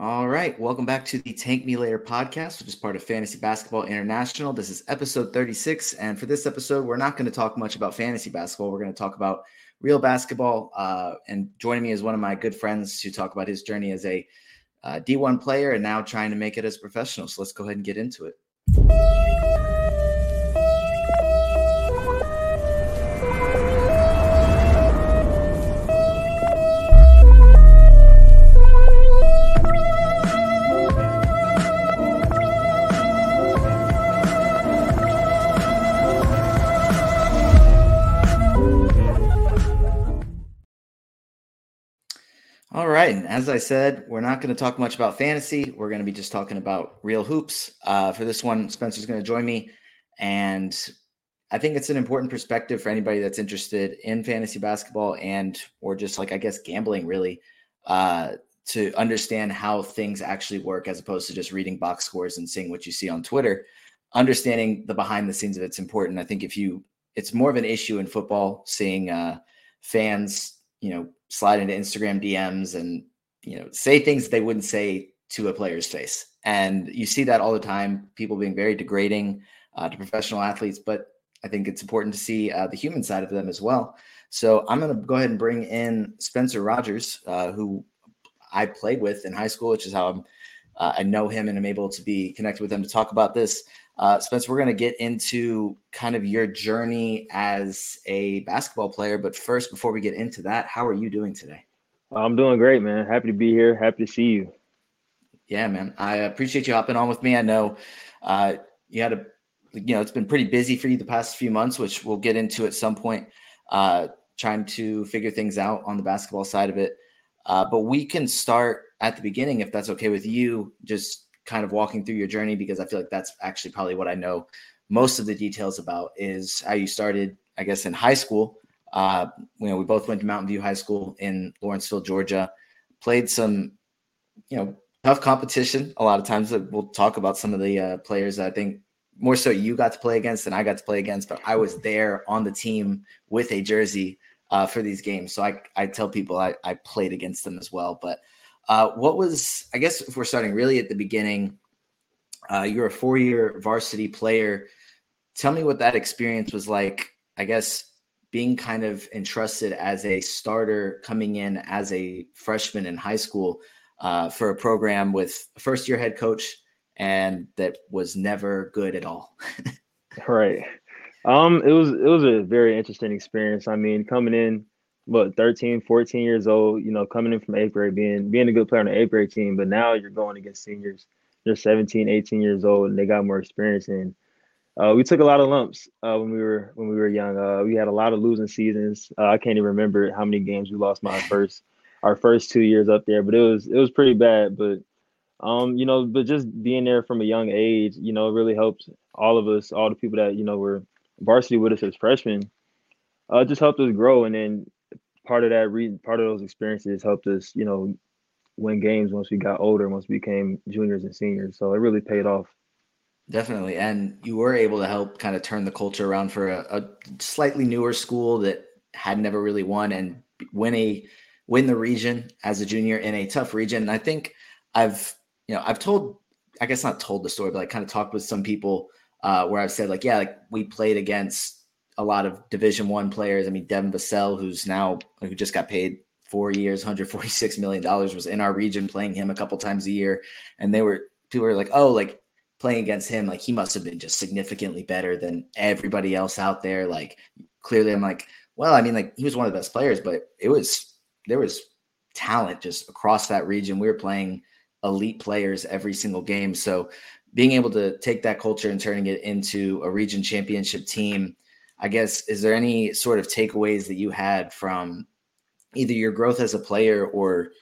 All right. Welcome back to the Tank Me Later podcast, which is part of Fantasy Basketball International. This is episode 36. And for this episode, we're not going to talk much about fantasy basketball. We're going to talk about real basketball. Uh, and joining me is one of my good friends to talk about his journey as a uh, D1 player and now trying to make it as a professional. So let's go ahead and get into it. All right. And as I said, we're not going to talk much about fantasy. We're going to be just talking about real hoops. Uh, for this one, Spencer's going to join me. And I think it's an important perspective for anybody that's interested in fantasy basketball and, or just like, I guess, gambling really, uh, to understand how things actually work as opposed to just reading box scores and seeing what you see on Twitter. Understanding the behind the scenes of it's important. I think if you, it's more of an issue in football, seeing uh, fans you know, slide into Instagram DMs and, you know, say things they wouldn't say to a player's face. And you see that all the time, people being very degrading uh, to professional athletes. But I think it's important to see uh, the human side of them as well. So I'm going to go ahead and bring in Spencer Rodgers, uh, who I played with in high school, which is how I'm, uh, I know him and I'm able to be connected with him to talk about this. Uh, Spencer, we're going to get into kind of your journey as a basketball player. But first, before we get into that, how are you doing today? I'm doing great, man. Happy to be here. Happy to see you. Yeah, man. I appreciate you hopping on with me. I know uh, you had a, you know, it's been pretty busy for you the past few months, which we'll get into at some point, uh, trying to figure things out on the basketball side of it. Uh, but we can start at the beginning if that's okay with you. Just kind of walking through your journey because I feel like that's actually probably what I know most of the details about is how you started, I guess, in high school. Uh, you know, we both went to Mountain View High School in Lawrenceville, Georgia. Played some, you know, tough competition. A lot of times, we'll talk about some of the uh, players I think more so you got to play against than I got to play against. But I was there on the team with a jersey uh, for these games, so I I tell people I I played against them as well. But uh, what was, I guess, if we're starting really at the beginning, uh, you're a four year varsity player. Tell me what that experience was like. I guess being kind of entrusted as a starter coming in as a freshman in high school uh, for a program with first year head coach and that was never good at all. right. Um, it was it was a very interesting experience. I mean, coming in what 13 14 years old you know coming in from eighth grade being being a good player on the eighth grade team but now you're going against seniors. They're 17 18 years old and they got more experience and uh, we took a lot of lumps uh, when we were when we were young. Uh, we had a lot of losing seasons. Uh, i can't even remember how many games we lost my first our first two years up there but it was it was pretty bad but um you know but just being there from a young age you know really helped all of us all the people that you know were varsity with us as freshmen uh, just helped us grow and then part of that reason, part of those experiences helped us, you know, win games once we got older, once we became juniors and seniors. So it really paid off. Definitely. And you were able to help kind of turn the culture around for a, a slightly newer school that had never really won and win a win the region as a junior in a tough region. And I think I've, you know, I've told, I guess not told the story, but I kind of talked with some people uh, where I've said like, yeah, like we played against a lot of Division One players. I mean, Devin Vassell, who's now who just got paid four years, 146 million dollars, was in our region playing him a couple times a year, and they were people were like, oh, like playing against him, like he must have been just significantly better than everybody else out there. Like clearly, I'm like, well, I mean, like he was one of the best players, but it was there was talent just across that region. We were playing elite players every single game, so being able to take that culture and turning it into a region championship team I guess, is there any sort of takeaways that you had from either your growth as a player or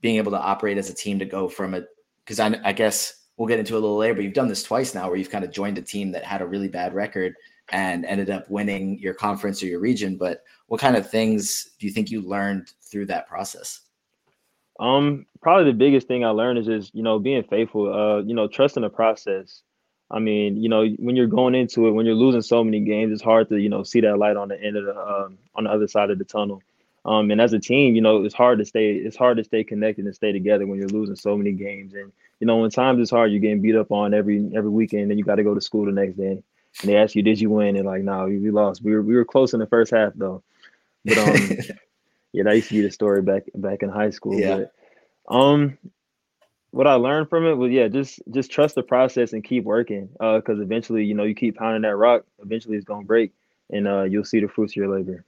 being able to operate as a team to go from it? Because I, I guess we'll get into a little later, but you've done this twice now where you've kind of joined a team that had a really bad record and ended up winning your conference or your region. But what kind of things do you think you learned through that process? Um, probably the biggest thing I learned is just, you know, being faithful, uh, you know, trusting the process. I mean, you know, when you're going into it, when you're losing so many games, it's hard to, you know, see that light on the end of the, um, on the other side of the tunnel. Um, and as a team, you know, it's hard to stay it's hard to stay connected and stay together when you're losing so many games. And you know, when times is hard, you're getting beat up on every every weekend, and you got to go to school the next day. And they ask you, "Did you win?" And like, "No, we lost. We were we were close in the first half, though." But um, yeah, that used to be the story back back in high school. Yeah. But, um, what I learned from it was yeah, just just trust the process and keep working. Uh, because eventually, you know, you keep pounding that rock, eventually it's gonna break, and uh, you'll see the fruits of your labor.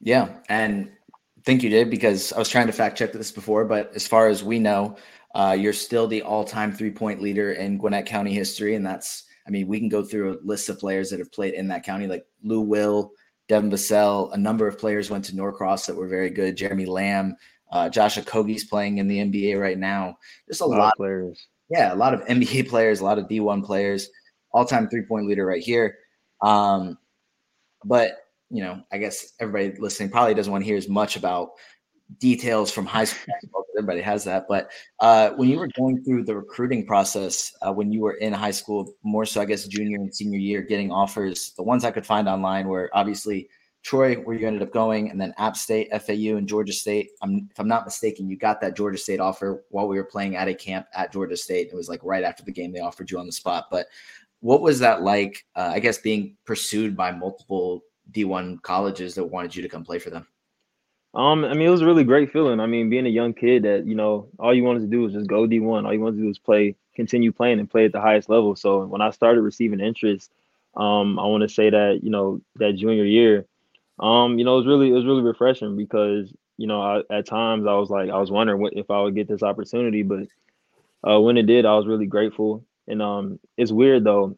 Yeah, and I think you did because I was trying to fact check this before, but as far as we know, uh, you're still the all-time three-point leader in Gwinnett County history, and that's I mean, we can go through a list of players that have played in that county, like Lou Will, Devin Vassell. A number of players went to Norcross that were very good. Jeremy Lamb, uh, Josh Okogie's playing in the NBA right now. Just a, a lot, lot, of players. Yeah, a lot of NBA players, a lot of D1 players. All-time three-point leader right here. Um, but you know, I guess everybody listening probably doesn't want to hear as much about details from high school everybody has that but uh, when you were going through the recruiting process uh, when you were in high school more so i guess junior and senior year getting offers the ones i could find online were obviously troy where you ended up going and then app state fau and georgia state I'm, if i'm not mistaken you got that georgia state offer while we were playing at a camp at georgia state it was like right after the game they offered you on the spot but what was that like uh, i guess being pursued by multiple d1 colleges that wanted you to come play for them um, I mean, it was a really great feeling. I mean, being a young kid that, you know, all you wanted to do was just go D1. All you wanted to do was play, continue playing and play at the highest level. So when I started receiving interest, um, I want to say that, you know, that junior year, um, you know, it was really, it was really refreshing because, you know, I, at times I was like, I was wondering what, if I would get this opportunity, but uh, when it did, I was really grateful. And um, it's weird though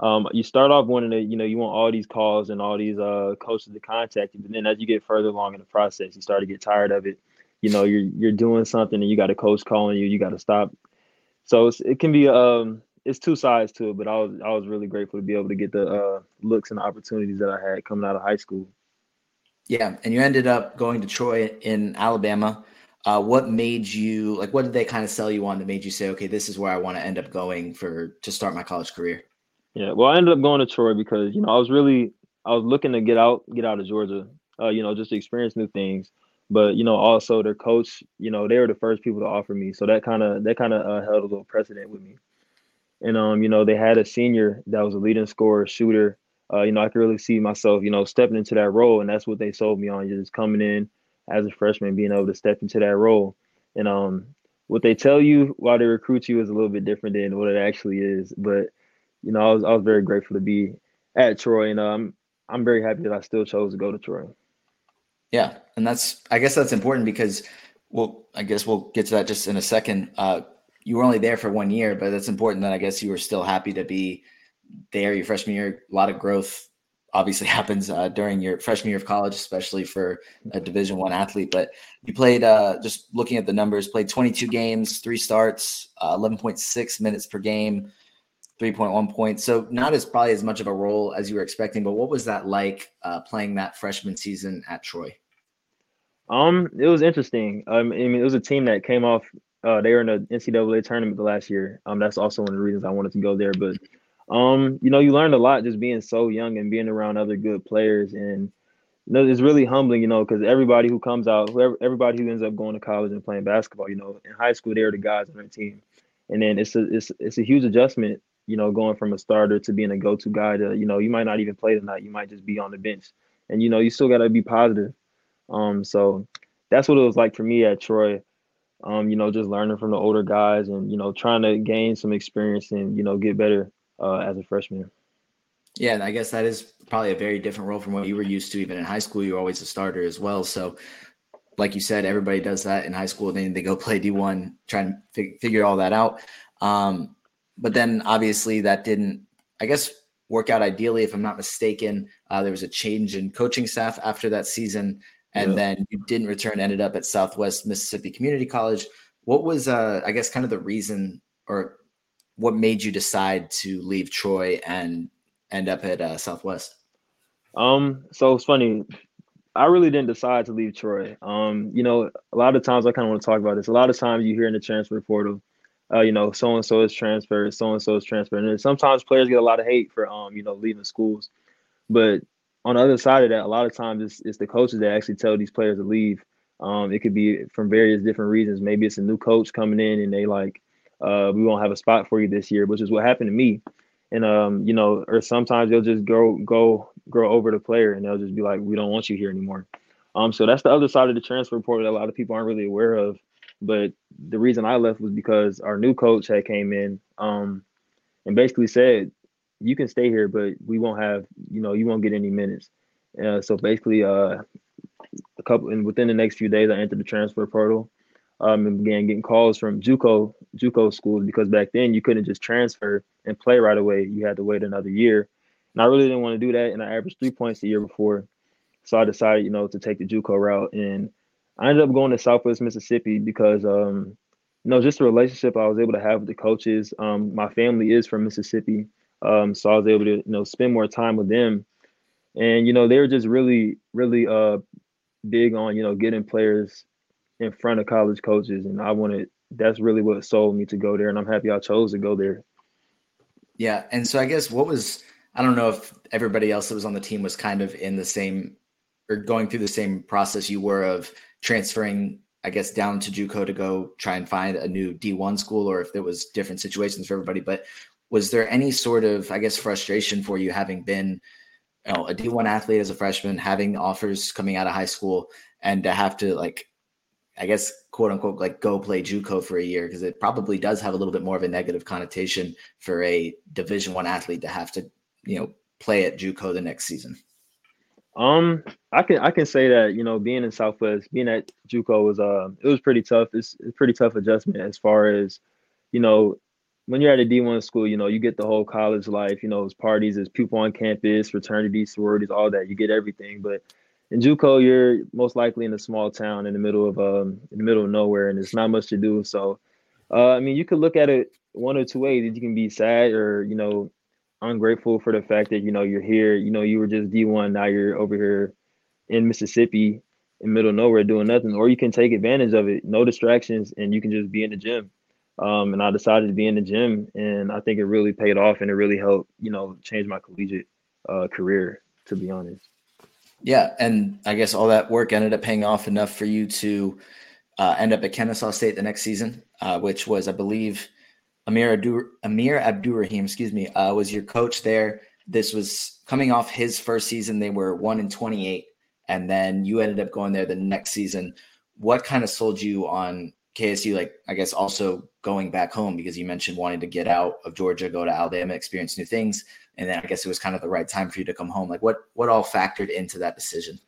um, you start off wanting to, you know, you want all these calls and all these uh, coaches to contact you, but then as you get further along in the process, you start to get tired of it. You know, you're you're doing something and you got a coach calling you, you got to stop. So it can be um, it's two sides to it, but I was I was really grateful to be able to get the uh, looks and the opportunities that I had coming out of high school. Yeah, and you ended up going to Troy in Alabama. Uh, what made you like? What did they kind of sell you on that made you say, okay, this is where I want to end up going for to start my college career? Yeah, well, I ended up going to Troy because you know I was really I was looking to get out get out of Georgia, uh, you know, just to experience new things. But you know, also their coach, you know, they were the first people to offer me, so that kind of that kind of uh, held a little precedent with me. And um, you know, they had a senior that was a leading scorer, shooter. Uh, you know, I could really see myself, you know, stepping into that role, and that's what they sold me on, just coming in as a freshman, being able to step into that role. And um, what they tell you while they recruit you is a little bit different than what it actually is. But you know, I was I was very grateful to be at Troy, and um, I'm very happy that I still chose to go to Troy. Yeah, and that's I guess that's important because well, I guess we'll get to that just in a second. Uh, you were only there for one year, but it's important that I guess you were still happy to be there your freshman year. A lot of growth obviously happens uh, during your freshman year of college, especially for a Division One athlete. But you played, uh, just looking at the numbers, played 22 games, three starts, uh, 11.6 minutes per game, 3.1 points. So not as probably as much of a role as you were expecting, but what was that like uh, playing that freshman season at Troy? Um, it was interesting. Um, I mean, it was a team that came off. Uh, they were in the NCAA tournament the last year. Um, that's also one of the reasons I wanted to go there. But, um, you know, you learned a lot just being so young and being around other good players, and you know, it's really humbling. You know, because everybody who comes out, whoever, everybody who ends up going to college and playing basketball, you know, in high school they're the guys on their team, and then it's a it's it's a huge adjustment you know, going from a starter to being a go-to guy to, you know, you might not even play tonight. You might just be on the bench. And, you know, you still got to be positive. Um, so that's what it was like for me at Troy. Um, you know, just learning from the older guys and, you know, trying to gain some experience and, you know, get better uh, as a freshman. Yeah, and I guess that is probably a very different role from what you were used to. Even in high school, you were always a starter as well. So, like you said, everybody does that in high school. Then they go play D1, try and fig- figure all that out. Um, but then obviously that didn't, I guess, work out ideally. If I'm not mistaken, uh, there was a change in coaching staff after that season, and yeah. then you didn't return. Ended up at Southwest Mississippi Community College. What was, uh, I guess, kind of the reason or what made you decide to leave Troy and end up at uh, Southwest? Um, so it's funny. I really didn't decide to leave Troy. Um, you know, a lot of times I kind of want to talk about this. A lot of times you hear in the transfer portal, uh, you know, so and so is transferred, so and so is transferred. And sometimes players get a lot of hate for, um, you know, leaving schools. But on the other side of that, a lot of times it's, it's the coaches that actually tell these players to leave. Um, it could be from various different reasons. Maybe it's a new coach coming in and they like, uh, we won't have a spot for you this year, which is what happened to me. And um, you know, or sometimes they'll just go go grow over the player and they'll just be like, we don't want you here anymore. Um, so that's the other side of the transfer portal that a lot of people aren't really aware of. But the reason I left was because our new coach had came in um, and basically said, you can stay here, but we won't have, you know, you won't get any minutes. Uh, so basically, uh, a couple and within the next few days, I entered the transfer portal um, and began getting calls from JUCO JUCO schools because back then you couldn't just transfer and play right away. You had to wait another year, and I really didn't want to do that. And I averaged three points a year before, so I decided, you know, to take the JUCO route. And I ended up going to Southwest Mississippi because, um, you know, just the relationship I was able to have with the coaches. Um, my family is from Mississippi, um, so I was able to, you know, spend more time with them. And you know, they were just really, really uh, big on you know getting players in front of college coaches, and I wanted that's really what sold me to go there, and I'm happy I chose to go there. Yeah, and so I guess what was I don't know if everybody else that was on the team was kind of in the same or going through the same process you were of transferring, I guess, down to JUCO to go try and find a new D1 school, or if there was different situations for everybody. But was there any sort of, I guess, frustration for you having been, you know, a D1 athlete as a freshman, having offers coming out of high school, and to have to like, I guess, quote unquote, like go play JUCO for a year because it probably does have a little bit more of a negative connotation for a Division One athlete to have to, you know, play at JUCO the next season. Um, I can I can say that you know being in Southwest, being at JUCO was uh it was pretty tough. It's, a pretty tough adjustment as far as you know when you're at a D1 school, you know you get the whole college life. You know, it's parties, it's people on campus, fraternities, sororities, all that. You get everything. But in JUCO, you're most likely in a small town in the middle of um in the middle of nowhere, and there's not much to do. So, uh, I mean, you could look at it one or two ways. You can be sad or you know ungrateful for the fact that you know you're here. You know, you were just D1, now you're over here in Mississippi, in middle nowhere, doing nothing. Or you can take advantage of it, no distractions, and you can just be in the gym. Um, and I decided to be in the gym, and I think it really paid off, and it really helped, you know, change my collegiate uh, career. To be honest. Yeah, and I guess all that work ended up paying off enough for you to uh, end up at Kennesaw State the next season, uh, which was, I believe, Amir Abdur- Amir Abdur-Rahim, excuse me, uh, was your coach there. This was coming off his first season. They were one in twenty eight, and then you ended up going there the next season. What kind of sold you on KSU? Like, I guess also going back home because you mentioned wanting to get out of Georgia, go to Alabama, experience new things, and then I guess it was kind of the right time for you to come home. Like, what what all factored into that decision?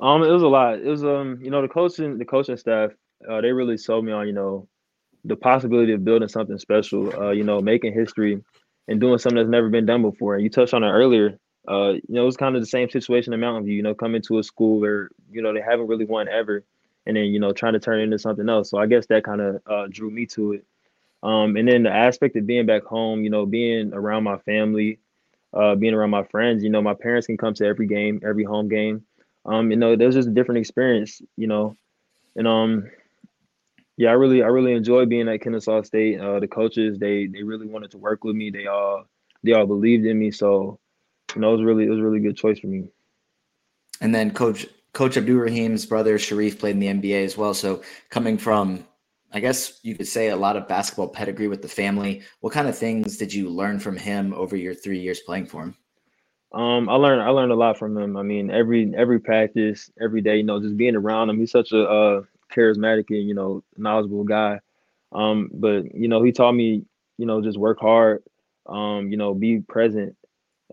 Um, it was a lot. It was um, you know, the coaching the coaching staff, uh, they really sold me on you know the possibility of building something special, uh, you know, making history and doing something that's never been done before. And you touched on it earlier. Uh, you know, it's kind of the same situation in Mountain View, you know, coming to a school where, you know, they haven't really won ever and then, you know, trying to turn it into something else. So I guess that kind of uh, drew me to it. Um, and then the aspect of being back home, you know, being around my family, uh, being around my friends, you know, my parents can come to every game, every home game. Um, you know, there's just a different experience, you know, and um, yeah, I really I really enjoy being at Kennesaw State. Uh, the coaches they they really wanted to work with me. They all they all believed in me. So you know it was really it was a really good choice for me. And then coach Coach Abdur-Rahim's brother Shareef played in the NBA as well. So coming from I guess you could say a lot of basketball pedigree with the family. What kind of things did you learn from him over your three years playing for him? Um, I learned I learned a lot from him. I mean, every every practice, every day, you know, just being around him. He's such a uh, charismatic and you know knowledgeable guy. Um, but you know he taught me you know just work hard, um, you know be present,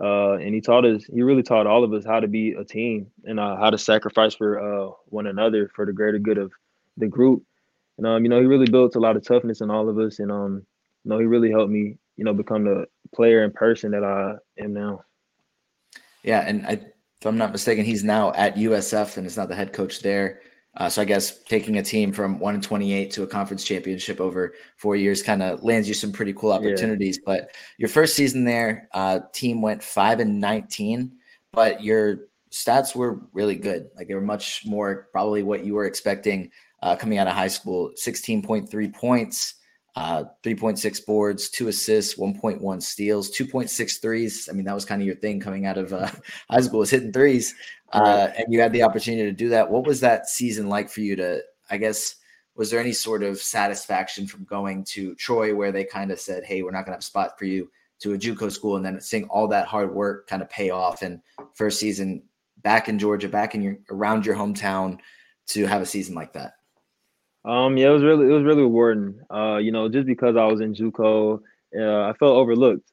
uh, and he taught us he really taught all of us how to be a team and uh, how to sacrifice for uh, one another for the greater good of the group. And um, you know he really built a lot of toughness in all of us, and um, you know he really helped me you know become the player and person that I am now. Yeah, and I, if I'm not mistaken, he's now at USF and is not the head coach there. Uh, so I guess taking a team from one and twenty-eight to a conference championship over four years kind of lands you some pretty cool opportunities. Yeah. But your first season there, uh, team went five and nineteen, but your stats were really good. Like they were much more probably what you were expecting uh, coming out of high school. Sixteen point three points, uh, 3.6 boards, two assists, 1.1 steals, 2.6 threes. I mean, that was kind of your thing coming out of uh, high school was hitting threes. Uh, and you had the opportunity to do that. What was that season like for you to, I guess, was there any sort of satisfaction from going to Troy where they kind of said, Hey, we're not going to have a spot for you to a JUCO school and then seeing all that hard work kind of pay off and first season back in Georgia, back in your around your hometown to have a season like that? Um, yeah, it was really it was really rewarding. Uh, you know, just because I was in JUCO, uh, I felt overlooked.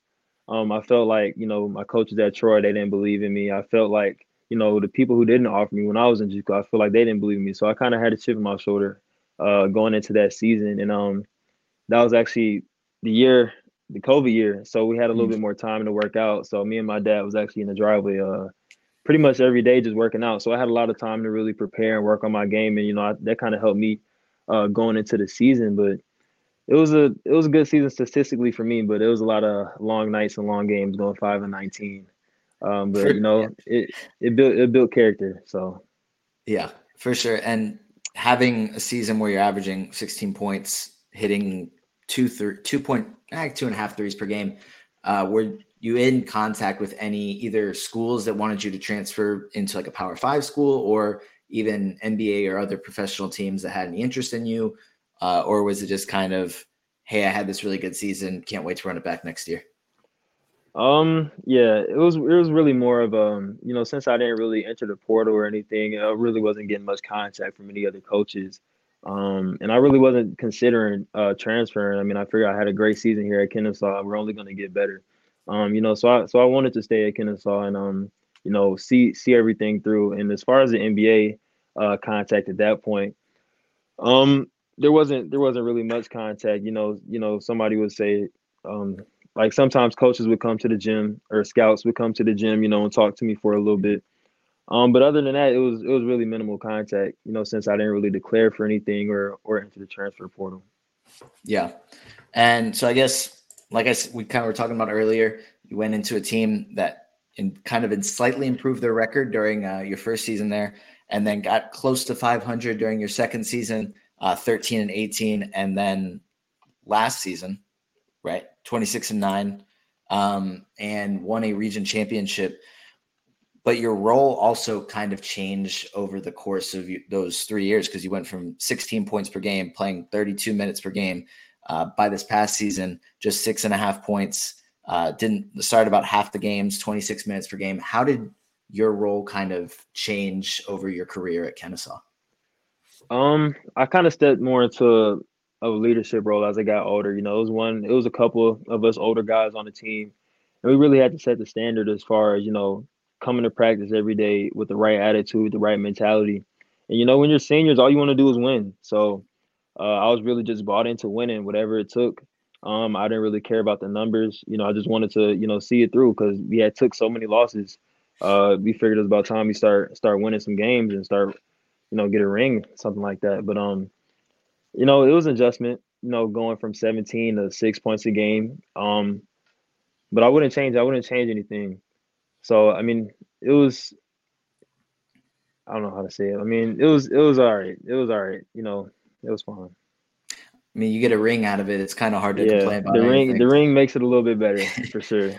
Um, I felt like you know my coaches at Troy they didn't believe in me. I felt like you know the people who didn't offer me when I was in JUCO, I feel like they didn't believe in me. So I kind of had a chip on my shoulder uh, going into that season, and um, that was actually the year, the COVID year. So we had a little mm-hmm. bit more time to work out. So me and my dad was actually in the driveway, uh, pretty much every day just working out. So I had a lot of time to really prepare and work on my game, and you know I, that kind of helped me uh, going into the season. But it was a it was a good season statistically for me, but it was a lot of long nights and long games, going five and nineteen. Um, but for, you know, yeah. it it built it built character. So yeah, for sure. And having a season where you're averaging 16 points, hitting two th- two point eh, two and a half threes per game, uh, were you in contact with any either schools that wanted you to transfer into like a Power Five school or even NBA or other professional teams that had any interest in you? Uh, or was it just kind of, hey, I had this really good season, can't wait to run it back next year? Um, yeah, it was it was really more of um, you know, since I didn't really enter the portal or anything, I really wasn't getting much contact from any other coaches. Um, and I really wasn't considering uh transferring. I mean, I figured I had a great season here at Kennesaw. We're only gonna get better. Um, you know, so I so I wanted to stay at Kennesaw and um you know, see see everything through. And as far as the NBA uh, contact at that point, um, there wasn't there wasn't really much contact. You know, you know, somebody would say, um, like sometimes coaches would come to the gym or scouts would come to the gym, you know, and talk to me for a little bit. Um, but other than that, it was it was really minimal contact, you know, since I didn't really declare for anything or or enter the transfer portal. Yeah, and so I guess, like I we kind of were talking about earlier, you went into a team that and kind of slightly improved their record during uh, your first season there, and then got close to 500 during your second season, uh, 13 and 18, and then last season, right, 26 and nine, um, and won a region championship. But your role also kind of changed over the course of those three years because you went from 16 points per game, playing 32 minutes per game. Uh, by this past season, just six and a half points uh, didn't start about half the games, 26 minutes per game. How did your role kind of change over your career at Kennesaw? Um, I kind of stepped more into a leadership role as I got older. You know, it was one, it was a couple of us older guys on the team, and we really had to set the standard as far as you know coming to practice every day with the right attitude, the right mentality. And you know, when you're seniors, all you want to do is win. So uh, I was really just bought into winning, whatever it took. Um, I didn't really care about the numbers. You know, I just wanted to, you know, see it through because we had took so many losses. Uh, we figured it was about time we start start winning some games and start, you know, get a ring, something like that. But um, you know, it was an adjustment. You know, going from 17 to six points a game. Um, but I wouldn't change. I wouldn't change anything. So I mean, it was. I don't know how to say it. I mean, it was it was all right. It was all right. You know, it was fun. I mean, you get a ring out of it. It's kind of hard to yeah, complain about. The anything. ring, the ring makes it a little bit better for sure.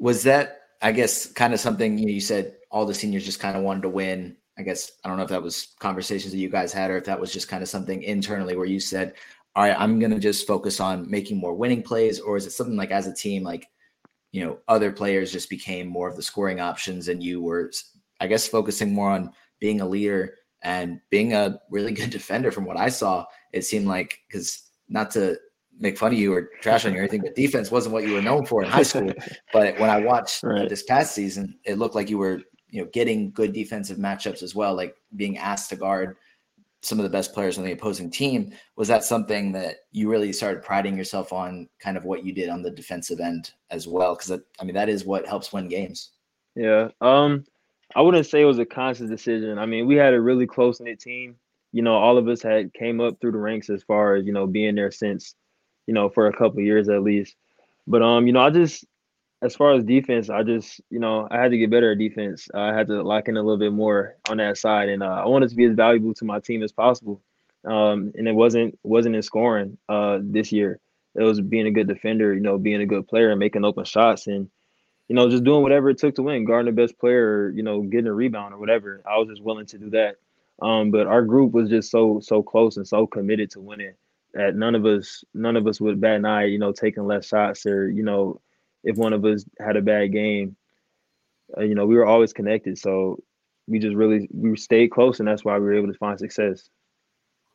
Was that, I guess, kind of something you, know, you said all the seniors just kind of wanted to win? I guess I don't know if that was conversations that you guys had, or if that was just kind of something internally where you said, "All right, I'm going to just focus on making more winning plays," or is it something like as a team, like you know, other players just became more of the scoring options, and you were, I guess, focusing more on being a leader and being a really good defender from what I saw, it seemed like because not to make fun of you or trash on you or anything, but defense wasn't what you were known for in high school. but when I watched right. this past season, it looked like you were, you know, getting good defensive matchups as well, like being asked to guard some of the best players on the opposing team. Was that something that you really started priding yourself on, kind of what you did on the defensive end as well? Because I mean, that is what helps win games. Yeah. Um, I wouldn't say it was a conscious decision. I mean, we had a really close knit team. You know, all of us had came up through the ranks as far as you know being there since, you know, for a couple years at least. But um, you know, I just as far as defense, I just you know I had to get better at defense. I had to lock in a little bit more on that side, and uh, I wanted to be as valuable to my team as possible. Um, and it wasn't wasn't in scoring uh, this year. it was being a good defender, you know, being a good player and making open shots and you know, just doing whatever it took to win, guarding the best player, or, you know, getting a rebound or whatever. I was just willing to do that. Um, but our group was just so so close and so committed to winning that none of us none of us would bat an eye, you know, taking less shots or you know, if one of us had a bad game, uh, you know, we were always connected. So we just really we stayed close, and that's why we were able to find success.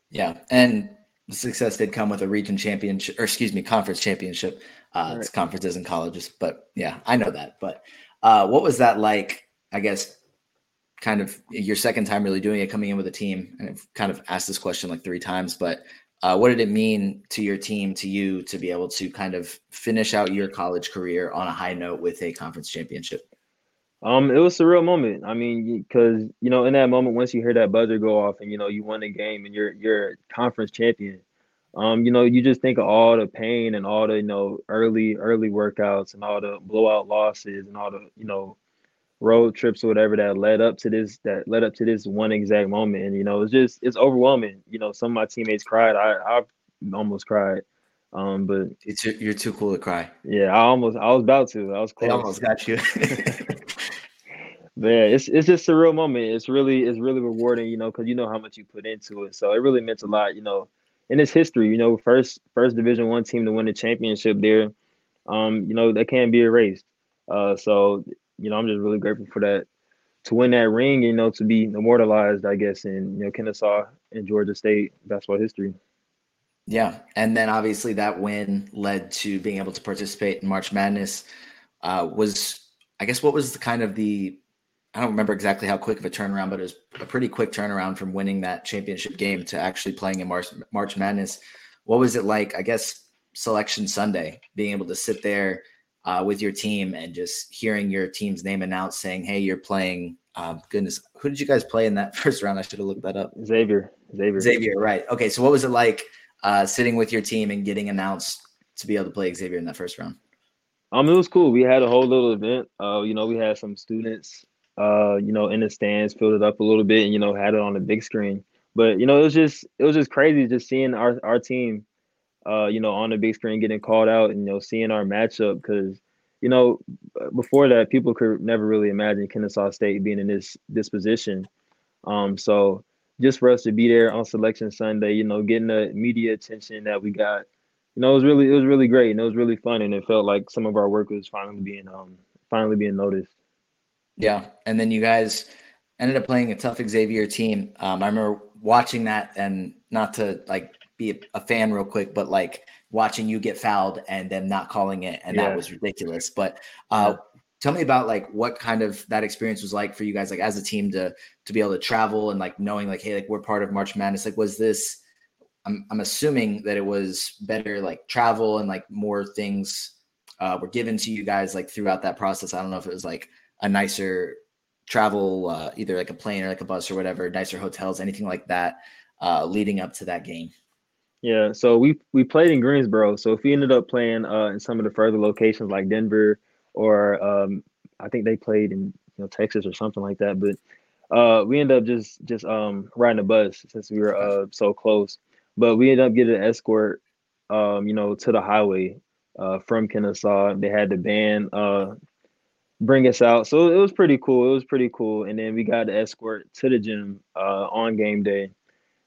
Yeah, and success did come with a region championship, or excuse me, conference championship. Uh, right. It's conferences and colleges, but yeah, I know that. But uh, what was that like? I guess kind of your second time really doing it, coming in with a team, and I've kind of asked this question like three times, but uh, what did it mean to your team, to you, to be able to kind of finish out your college career on a high note with a conference championship? Um, it was a real moment. I mean, because you know, in that moment, once you hear that buzzer go off, and you know, you won the game, and you're you're conference champion. Um, you know, you just think of all the pain and all the you know early early workouts and all the blowout losses and all the you know road trips or whatever that led up to this that led up to this one exact moment. And you know, it's just it's overwhelming. You know, some of my teammates cried. I I almost cried. Um, but it's, you're too cool to cry. Yeah, I almost I was about to. I was close. They almost got you. yeah, it's it's just a real moment. It's really it's really rewarding, you know, because you know how much you put into it. So it really meant a lot, you know, in its history. You know, first first Division One team to win the championship there. Um, you know, that can't be erased. Uh, so you know, I'm just really grateful for that to win that ring. You know, to be immortalized, I guess, in you know Kennesaw and Georgia State basketball history. Yeah, and then obviously that win led to being able to participate in March Madness. Uh, was I guess what was the kind of the I don't remember exactly how quick of a turnaround, but it was a pretty quick turnaround from winning that championship game to actually playing in March, March Madness. What was it like? I guess Selection Sunday, being able to sit there uh, with your team and just hearing your team's name announced, saying, "Hey, you're playing." Um, goodness, who did you guys play in that first round? I should have looked that up. Xavier. Xavier. Xavier. Right. Okay. So, what was it like uh, sitting with your team and getting announced to be able to play Xavier in that first round? Um, it was cool. We had a whole little event. Uh, you know, we had some students uh, you know, in the stands, filled it up a little bit, and you know, had it on the big screen. But you know, it was just it was just crazy just seeing our our team, uh, you know, on the big screen getting called out, and you know, seeing our matchup because you know, before that, people could never really imagine Kennesaw State being in this this position. Um, so just for us to be there on Selection Sunday, you know, getting the media attention that we got, you know, it was really it was really great and it was really fun, and it felt like some of our work was finally being um finally being noticed. Yeah, and then you guys ended up playing a tough Xavier team. Um, I remember watching that, and not to like be a fan real quick, but like watching you get fouled and them not calling it, and yeah. that was ridiculous. But uh, tell me about like what kind of that experience was like for you guys, like as a team to to be able to travel and like knowing like, hey, like we're part of March Madness. Like, was this? I'm I'm assuming that it was better like travel and like more things uh, were given to you guys like throughout that process. I don't know if it was like a nicer travel, uh, either like a plane or like a bus or whatever, nicer hotels, anything like that, uh, leading up to that game? Yeah, so we we played in Greensboro. So if we ended up playing uh, in some of the further locations like Denver or um, I think they played in you know Texas or something like that, but uh, we ended up just just um, riding a bus since we were uh, so close. But we ended up getting an escort, um, you know, to the highway uh, from Kennesaw. They had the band uh, bring us out. So it was pretty cool. It was pretty cool. And then we got the escort to the gym uh, on game day.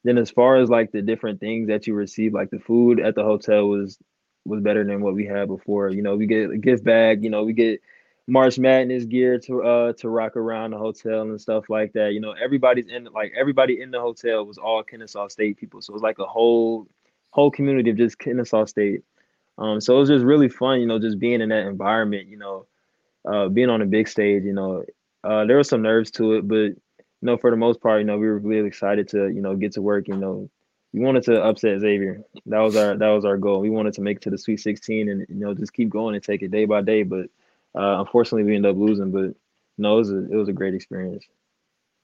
Then as far as like the different things that you receive, like the food at the hotel was was better than what we had before. You know, we get a gift bag. You know, we get March Madness gear to uh to rock around the hotel and stuff like that. You know, everybody's in like everybody in the hotel was all Kennesaw State people. So it was like a whole whole community of just Kennesaw State. Um, so it was just really fun, you know, just being in that environment, you know, uh, being on a big stage, you know, uh, there was some nerves to it, but you know, for the most part, you know, we were really excited to, you know, get to work. You know, we wanted to upset Xavier. That was our that was our goal. We wanted to make it to the Sweet 16 and you know just keep going and take it day by day. But uh, unfortunately, we ended up losing. But no, it was a, it was a great experience.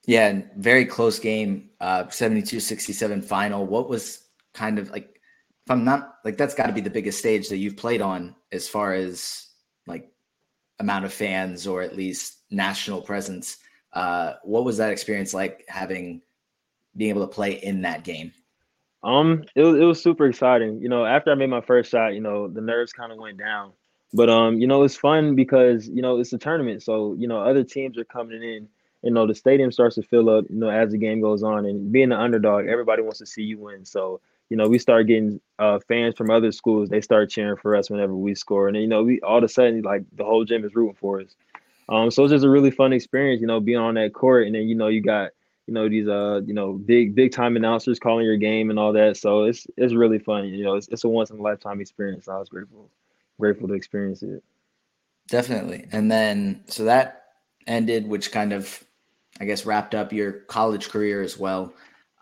Yeah, very close game, uh, 72-67 final. What was kind of like, if I'm not like that's got to be the biggest stage that you've played on as far as like amount of fans or at least national presence. Uh, what was that experience like having being able to play in that game? Um, it was it was super exciting. You know, after I made my first shot, you know, the nerves kind of went down. But um, you know, it's fun because you know it's a tournament, so you know other teams are coming in. You know, the stadium starts to fill up. You know, as the game goes on, and being the underdog, everybody wants to see you win. So you know, we start getting uh, fans from other schools. They start cheering for us whenever we score, and you know, we all of a sudden like the whole gym is rooting for us. Um, so it's just a really fun experience, you know, being on that court, and then you know you got you know these uh you know big big time announcers calling your game and all that. So it's it's really fun. You know, it's, it's a once in a lifetime experience. I was grateful grateful to experience it. Definitely. And then so that ended, which kind of I guess wrapped up your college career as well.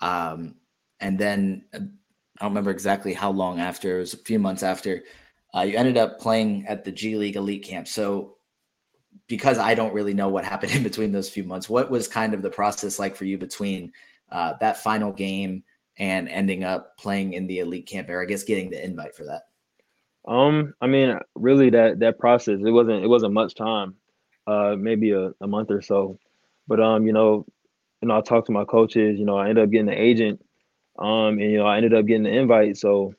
Um, and then uh, I don't remember exactly how long after. It was a few months after. Uh, you ended up playing at the G League Elite Camp. So because I don't really know what happened in between those few months, what was kind of the process like for you between uh, that final game and ending up playing in the elite camp, or I guess getting the invite for that? Um, I mean, really that that process it wasn't it wasn't much time, uh, maybe a, a month or so, but um, you know, you know, I talked to my coaches. You know, I ended up getting an agent, um, and you know, I ended up getting the invite. So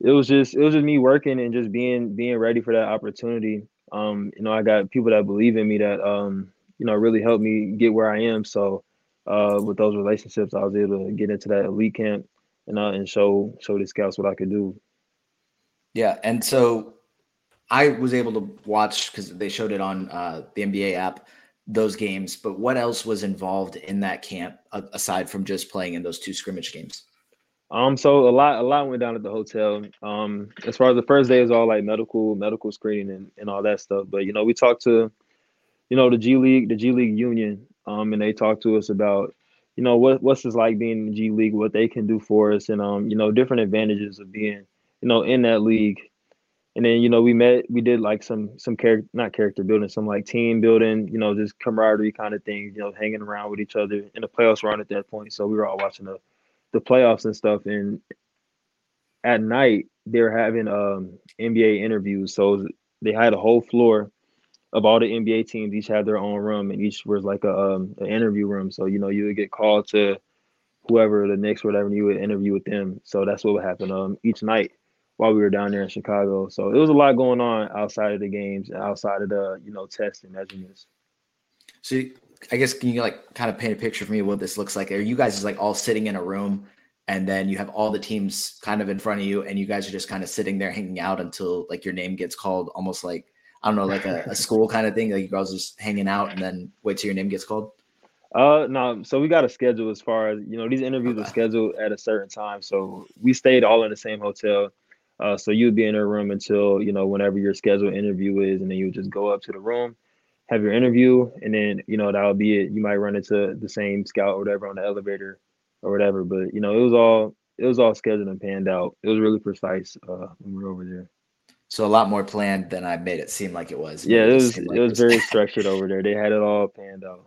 it was just it was just me working and just being being ready for that opportunity. Um, you know, I got people that believe in me that um, you know, really helped me get where I am. So uh, with those relationships, I was able to get into that elite camp and uh, and show show the scouts what I could do. Yeah, and so I was able to watch because they showed it on uh, the NBA app those games. But what else was involved in that camp aside from just playing in those two scrimmage games? Um, so a lot, a lot went down at the hotel. Um, as far as the first day is all like medical, medical screening and, and all that stuff. But you know, we talked to, you know, the G League, the G League Union, um, and they talked to us about, you know, what what's this like being in the G League, what they can do for us, and um, you know, different advantages of being, you know, in that league. And then you know, we met, we did like some some character, not character building, some like team building, you know, just camaraderie kind of things, you know, hanging around with each other. And the playoffs were at that point, so we were all watching the the playoffs and stuff. And at night they were having um, NBA interviews, so they had a whole floor of all the NBA teams. Each had their own room, and each was like a um, an interview room. So you know you would get called to whoever the Knicks, whatever, and you would interview with them. So that's what would happen um, each night while we were down there in Chicago. So it was a lot going on outside of the games, outside of the you know tests and measurements. So I guess can you like kind of paint a picture for me what this looks like? Are you guys just like all sitting in a room and then you have all the teams kind of in front of you and you guys are just kind of sitting there hanging out until like your name gets called almost like I don't know, like a, a school kind of thing. Like you guys just hanging out and then wait till your name gets called. Uh no, so we got a schedule as far as you know, these interviews okay. are scheduled at a certain time. So we stayed all in the same hotel. Uh, so you'd be in a room until you know whenever your scheduled interview is, and then you would just go up to the room, have your interview, and then you know that'll be it. You might run into the same scout or whatever on the elevator or whatever. But you know, it was all it was all scheduled and panned out. It was really precise uh, when we were over there. So a lot more planned than I made it seem like it was. Yeah, it was it, like it was very structured over there. They had it all panned out.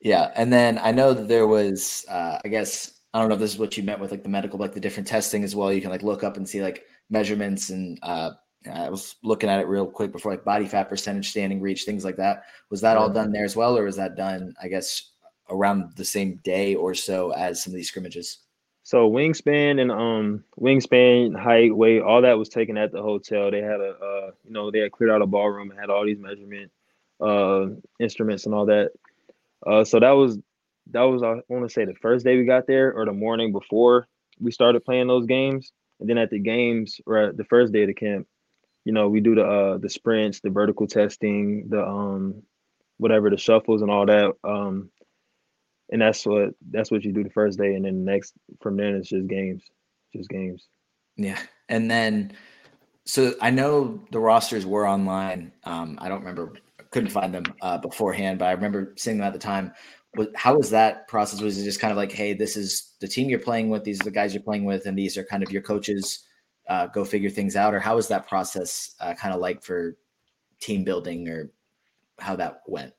Yeah, and then I know that there was, uh, I guess I don't know if this is what you meant with like the medical, like the different testing as well. You can like look up and see like measurements and uh, I was looking at it real quick before, like body fat percentage, standing reach, things like that. Was that all done there as well, or was that done, I guess, around the same day or so as some of these scrimmages? So wingspan and um wingspan, height, weight, all that was taken at the hotel. They had a uh, you know they had cleared out a ballroom and had all these measurement uh instruments and all that. Uh, so that was that was I want to say the first day we got there or the morning before we started playing those games. And then at the games or the first day of the camp, you know, we do the uh the sprints, the vertical testing, the um whatever the shuffles and all that. Um and that's what that's what you do the first day and then the next from then it's just games. Just games. Yeah. And then so I know the rosters were online. Um, I don't remember couldn't find them uh, beforehand, but I remember seeing them at the time. How was that process? Was it just kind of like, hey, this is the team you're playing with, these are the guys you're playing with, and these are kind of your coaches uh, go figure things out, or how was that process uh, kind of like for team building, or how that went?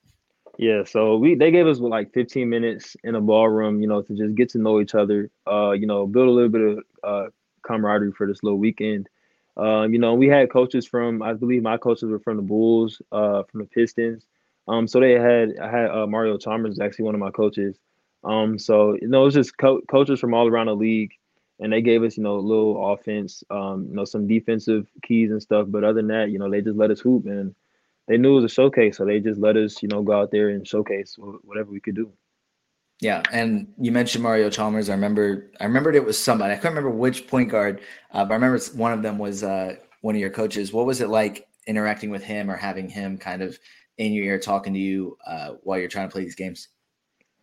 Yeah, so we they gave us like 15 minutes in a ballroom, you know, to just get to know each other, uh, you know, build a little bit of uh, camaraderie for this little weekend. Um, you know, we had coaches from, I believe my coaches were from the Bulls, uh, from the Pistons. Um, so they had, I had uh, Mario Chalmers, is actually one of my coaches. Um, so you know, it was just co- coaches from all around the league and they gave us, you know, a little offense, um, you know, some defensive keys and stuff. But other than that, you know, they just let us hoop, and they knew it was a showcase, so they just let us, you know, go out there and showcase whatever we could do. Yeah, and you mentioned Mario Chalmers. I remember, I remembered it was somebody. I can't remember which point guard, uh, but I remember one of them was uh, one of your coaches. What was it like interacting with him or having him kind of in your ear talking to you uh, while you're trying to play these games?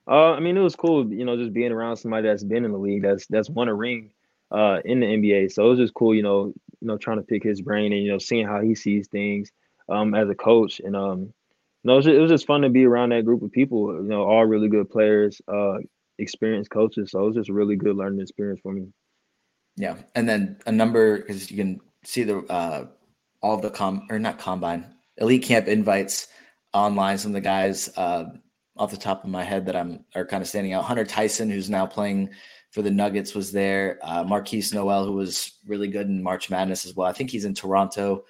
Uh, I mean, it was cool, you know, just being around somebody that's been in the league, that's that's won a ring uh, in the NBA. So it was just cool, you know, you know, trying to pick his brain and you know, seeing how he sees things um, as a coach. And um, you know, it was, just, it was just fun to be around that group of people. You know, all really good players, uh, experienced coaches. So it was just a really good learning experience for me. Yeah, and then a number because you can see the uh, all the com or not combine elite camp invites online. Some of the guys uh, off the top of my head that I'm are kind of standing out. Hunter Tyson, who's now playing for the Nuggets, was there. Uh, Markquis Nowell, who was really good in March Madness as well. I think he's in Toronto.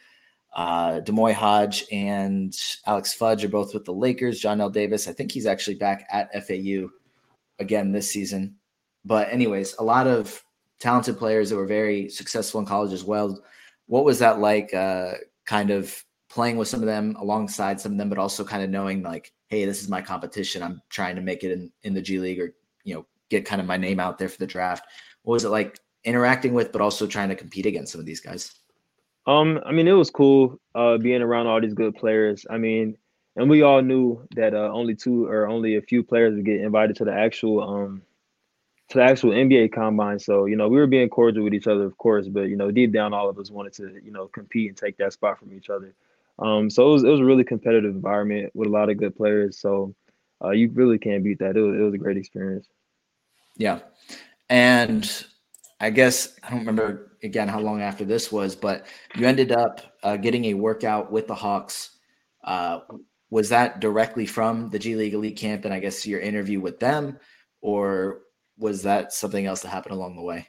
Uh, D'Moi Hodge and Alex Fudge are both with the Lakers. Johnell Davis, I think he's actually back at FAU again this season. But anyways, a lot of talented players that were very successful in college as well. What was that like? Uh, kind of playing with some of them alongside some of them, but also kind of knowing like, hey, this is my competition. I'm trying to make it in, in the G League or, you know, get kind of my name out there for the draft. What was it like interacting with, but also trying to compete against some of these guys? Um, I mean, it was cool uh, being around all these good players. I mean, and we all knew that uh, only two or only a few players would get invited to the actual um to the actual NBA combine. So, you know, we were being cordial with each other, of course, but you know, deep down all of us wanted to, you know, compete and take that spot from each other. Um, so it was it was a really competitive environment with a lot of good players. So uh, you really can't beat that. It was, it was a great experience. Yeah, and I guess I don't remember again how long after this was, but you ended up uh, getting a workout with the Hawks. Uh, was that directly from the G League Elite Camp and I guess your interview with them, or was that something else that happened along the way?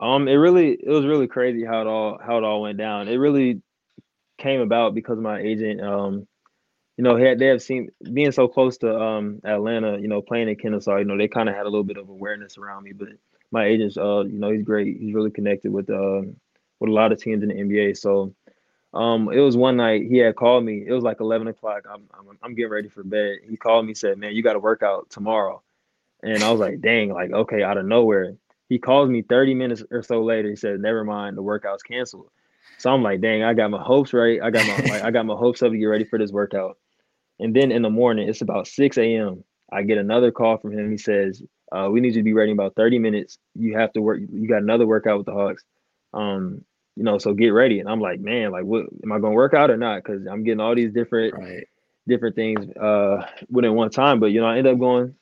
Um, it really it was really crazy how it all how it all went down. It really came about because my agent, um, you know, had they have seen being so close to um, Atlanta, you know, playing in Kennesaw, you know, they kind of had a little bit of awareness around me. But my agent's, uh, you know, he's great. He's really connected with uh, with a lot of teams in the NBA. So um, it was one night he had called me. It was like eleven o'clock. I'm, I'm I'm getting ready for bed. He called me, said, "Man, you got to work out tomorrow." And I was like, "Dang!" Like, okay, out of nowhere. He calls me 30 minutes or so later. He said, "Never mind, the workout's canceled." So I'm like, dang, I got my hopes right. I got my like, I got my hopes up to get ready for this workout. And then in the morning, it's about 6 a.m. I get another call from him. He says, uh, we need you to be ready in about 30 minutes. You have to work, you got another workout with the Hawks. Um, you know, so get ready. And I'm like, man, like what am I gonna work out or not? Because I'm getting all these different right. different things uh within one time. But you know, I end up going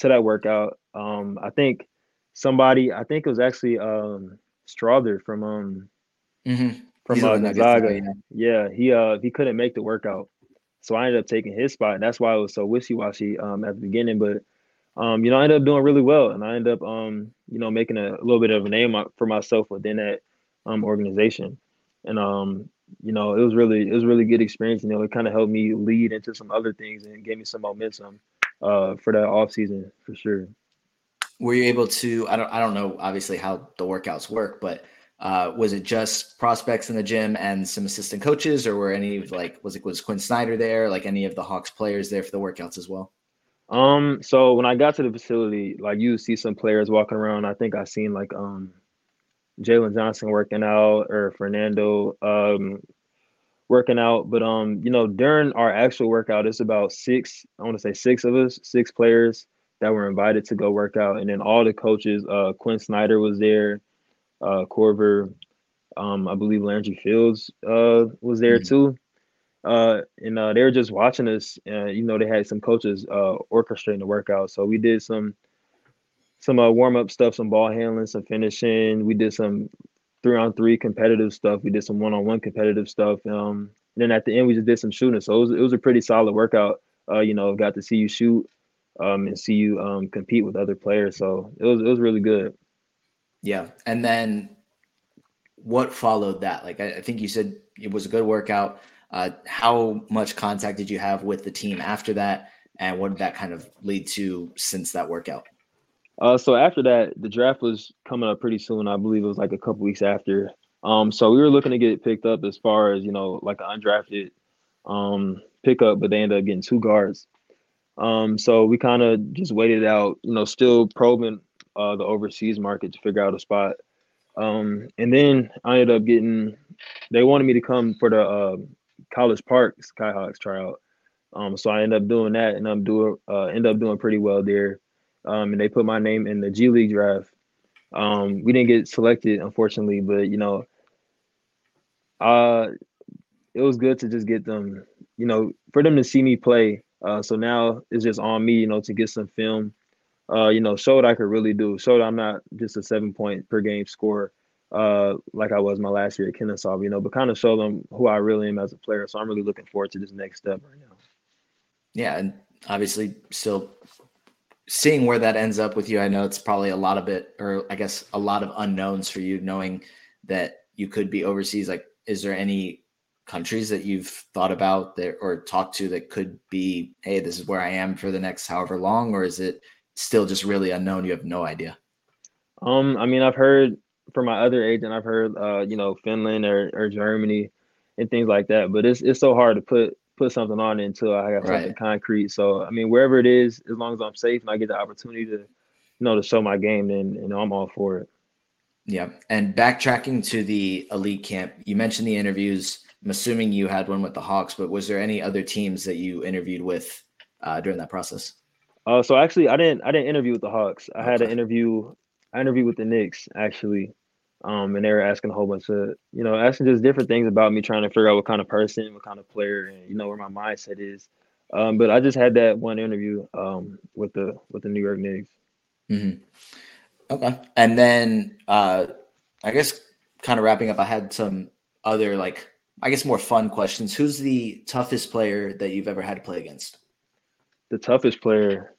to that workout. Um, I think somebody, I think it was actually um Strawther from um mm-hmm from uh, Gonzaga. Yeah, he uh he couldn't make the workout, so I ended up taking his spot. And that's why it was so wishy washy um at the beginning. But um you know I ended up doing really well, and I ended up um you know making a, a little bit of a name for myself within that um organization, and um you know it was really it was really good experience. You know it kind of helped me lead into some other things and gave me some momentum uh for that off season for sure. Were you able to? I don't I don't know obviously how the workouts work, but uh, was it just prospects in the gym and some assistant coaches, or were any like was it was Quin Snyder there? Like any of the Hawks players there for the workouts as well? Um, so when I got to the facility, like you see some players walking around. I think I seen like um Jalen Johnson working out or Fernando um working out. But um, you know, during our actual workout, it's about six, I want to say six of us, six players that were invited to go work out. And then all the coaches, uh Quin Snyder was there uh, Korver, um, I believe Landry Fields uh, was there mm-hmm. too. Uh, and uh, they were just watching us. Uh, you know, they had some coaches uh, orchestrating the workout. So we did some some uh, warm up stuff, some ball handling, some finishing. We did some three on three competitive stuff. We did some one on one competitive stuff. Um, and then at the end, we just did some shooting. So it was, it was a pretty solid workout. Uh, you know, got to see you shoot um, and see you um, compete with other players. So it was it was really good. Yeah. And then what followed that? Like, I, I think you said it was a good workout. Uh, how much contact did you have with the team after that? And what did that kind of lead to since that workout? Uh, so after that, the draft was coming up pretty soon. I believe it was like a couple weeks after. Um, so we were looking to get picked up as far as you know, like an undrafted um pickup, but they ended up getting two guards. Um, so we kind of just waited out, you know, still probing uh, the overseas market to figure out a spot. Um, and then I ended up getting. They wanted me to come for the uh, College Park Skyhawks tryout. Um, so I ended up doing that, and I'm doing uh, end up doing pretty well there. Um, and they put my name in the G League draft. Um, we didn't get selected, unfortunately, but you know, uh, it was good to just get them, you know, for them to see me play. Uh, so now it's just on me, you know, to get some film, uh, you know, show what I could really do. Show that I'm not just a seven point per game scorer, uh, like I was my last year at Kennesaw, you know, but kind of show them who I really am as a player. So I'm really looking forward to this next step right now. Yeah, and obviously still seeing where that ends up with you. I know it's probably a lot of it, or I guess a lot of unknowns for you, knowing that you could be overseas. Like, is there any countries that you've thought about that or talked to that could be, hey, this is where I am for the next however long, or is it still just really unknown? You have no idea. Um, I mean, I've heard from my other agent, I've heard, uh, you know, Finland or, or Germany and things like that. But it's it's so hard to put put something on it until I got something concrete. So I mean, wherever it is, as long as I'm safe and I get the opportunity to, you know, to show my game, then you know I'm all for it. Yeah, and backtracking to the elite camp, you mentioned the interviews. I'm assuming you had one with the Hawks, but was there any other teams that you interviewed with uh, during that process? Uh, so actually, I didn't. I didn't interview with the Hawks. I had an interview. I interviewed with the Knicks actually, um, and they were asking a whole bunch of, you know, asking just different things about me, trying to figure out what kind of person, what kind of player, and you know where my mindset is. Um, but I just had that one interview um, with the with the New York Knicks. Mm-hmm. Okay, and then uh, I guess kind of wrapping up, I had some other like I guess more fun questions. Who's the toughest player that you've ever had to play against? The toughest player,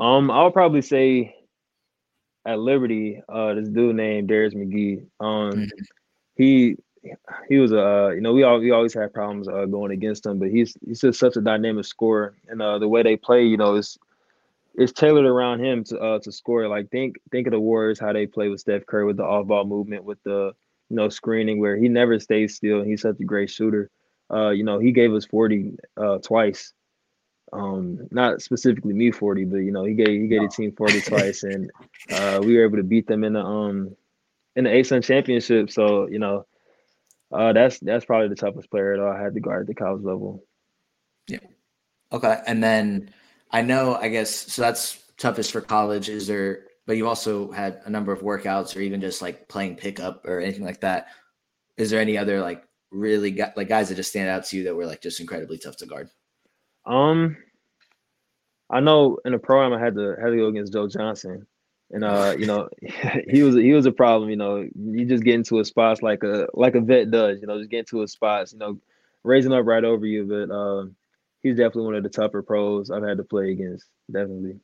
um, I'll probably say at Liberty, uh, this dude named Darius McGhee. Um, mm-hmm. he he was a uh, you know we all we always had problems uh, going against him, but he's he's just such a dynamic scorer, and uh, the way they play, you know, is it's tailored around him to uh, to score. Like think think of the Warriors how they play with Steph Curry with the off ball movement with the you know screening where he never stays still. He's such a great shooter. Uh, you know he gave us forty uh, twice um not specifically me 40 but you know he gave he gave the team 40 twice and uh we were able to beat them in the um in the ASUN championship. So you know uh that's that's probably the toughest player that I had to guard at the college level. Yeah. Okay and then I know I guess so that's toughest for college. Is there but you also had a number of workouts or even just like playing pickup or anything like that. Is there any other like really got like guys that just stand out to you that were like just incredibly tough to guard um, I know in the program I had to had to go against Joe Johnson, and uh, you know, he was he was a problem. You know, you just get into a spots like a like a vet does. You know, just get into a spots. You know, raising up right over you. But uh, he's definitely one of the tougher pros I've had to play against. Definitely.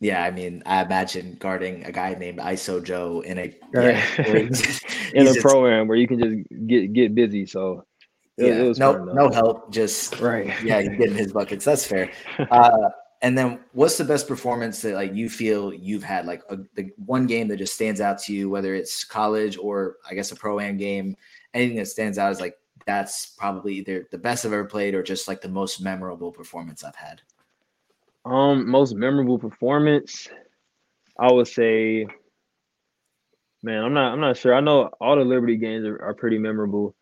Yeah, I mean, I imagine guarding a guy named ISO Joe in a yeah, in a program where you can just get get busy. So yeah, it no, no help, just right. Yeah, you get in his buckets. That's fair. Uh, and then, what's the best performance that like you feel you've had? Like a, the one game that just stands out to you, whether it's college or I guess a pro am game, anything that stands out is like that's probably either the best I've ever played or just like the most memorable performance I've had. Um, most memorable performance, I would say, man, I'm not, I'm not sure. I know all the Liberty games are, are pretty memorable.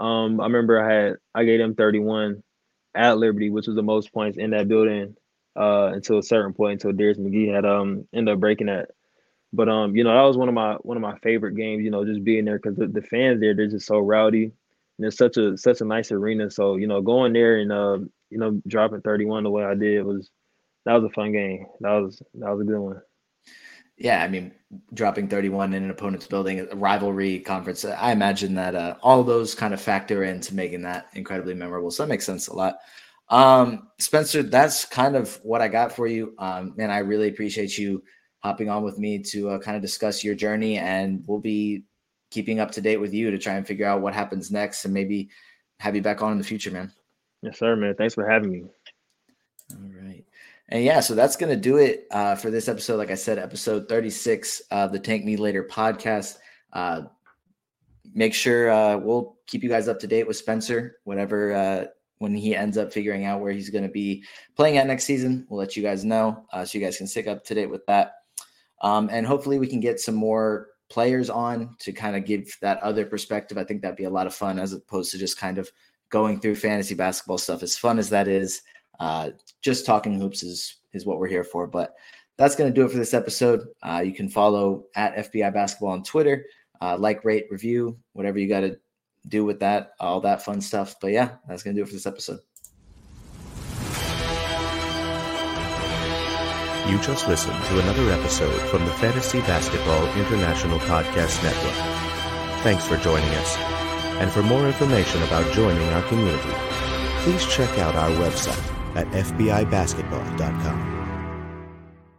Um, I remember I had I gave them 31 at Liberty, which was the most points in that building uh, until a certain point until Darius McGhee had um ended up breaking that. But um, you know, that was one of my one of my favorite games. You know, just being there because the, the fans there they're just so rowdy, and it's such a such a nice arena. So you know, going there and uh, you know, dropping 31 the way I did was that was a fun game. That was that was a good one. Yeah, I mean, dropping 31 in an opponent's building, a rivalry conference. I imagine that uh, all those kind of factor into making that incredibly memorable. So that makes sense a lot. Um, Spencer, that's kind of what I got for you. Um, man, I really appreciate you hopping on with me to uh, kind of discuss your journey, and we'll be keeping up to date with you to try and figure out what happens next, and maybe have you back on in the future, man. Yes, sir, man. Thanks for having me. And yeah, so that's going to do it uh, for this episode. Like I said, episode 36 of the Tank Me Later podcast. Uh, make sure uh, we'll keep you guys up to date with Spencer, whatever, uh, when he ends up figuring out where he's going to be playing at next season. We'll let you guys know uh, so you guys can stick up to date with that. Um, and hopefully we can get some more players on to kind of give that other perspective. I think that'd be a lot of fun as opposed to just kind of going through fantasy basketball stuff. As fun as that is, uh, just talking hoops is is what we're here for. But that's going to do it for this episode. Uh, you can follow at FBI Basketball on Twitter, uh, like, rate, review, whatever you got to do with that, all that fun stuff. But yeah, that's going to do it for this episode. You just listened to another episode from the Fantasy Basketball International Podcast Network. Thanks for joining us. And for more information about joining our community, please check out our website at fbibasketball.com.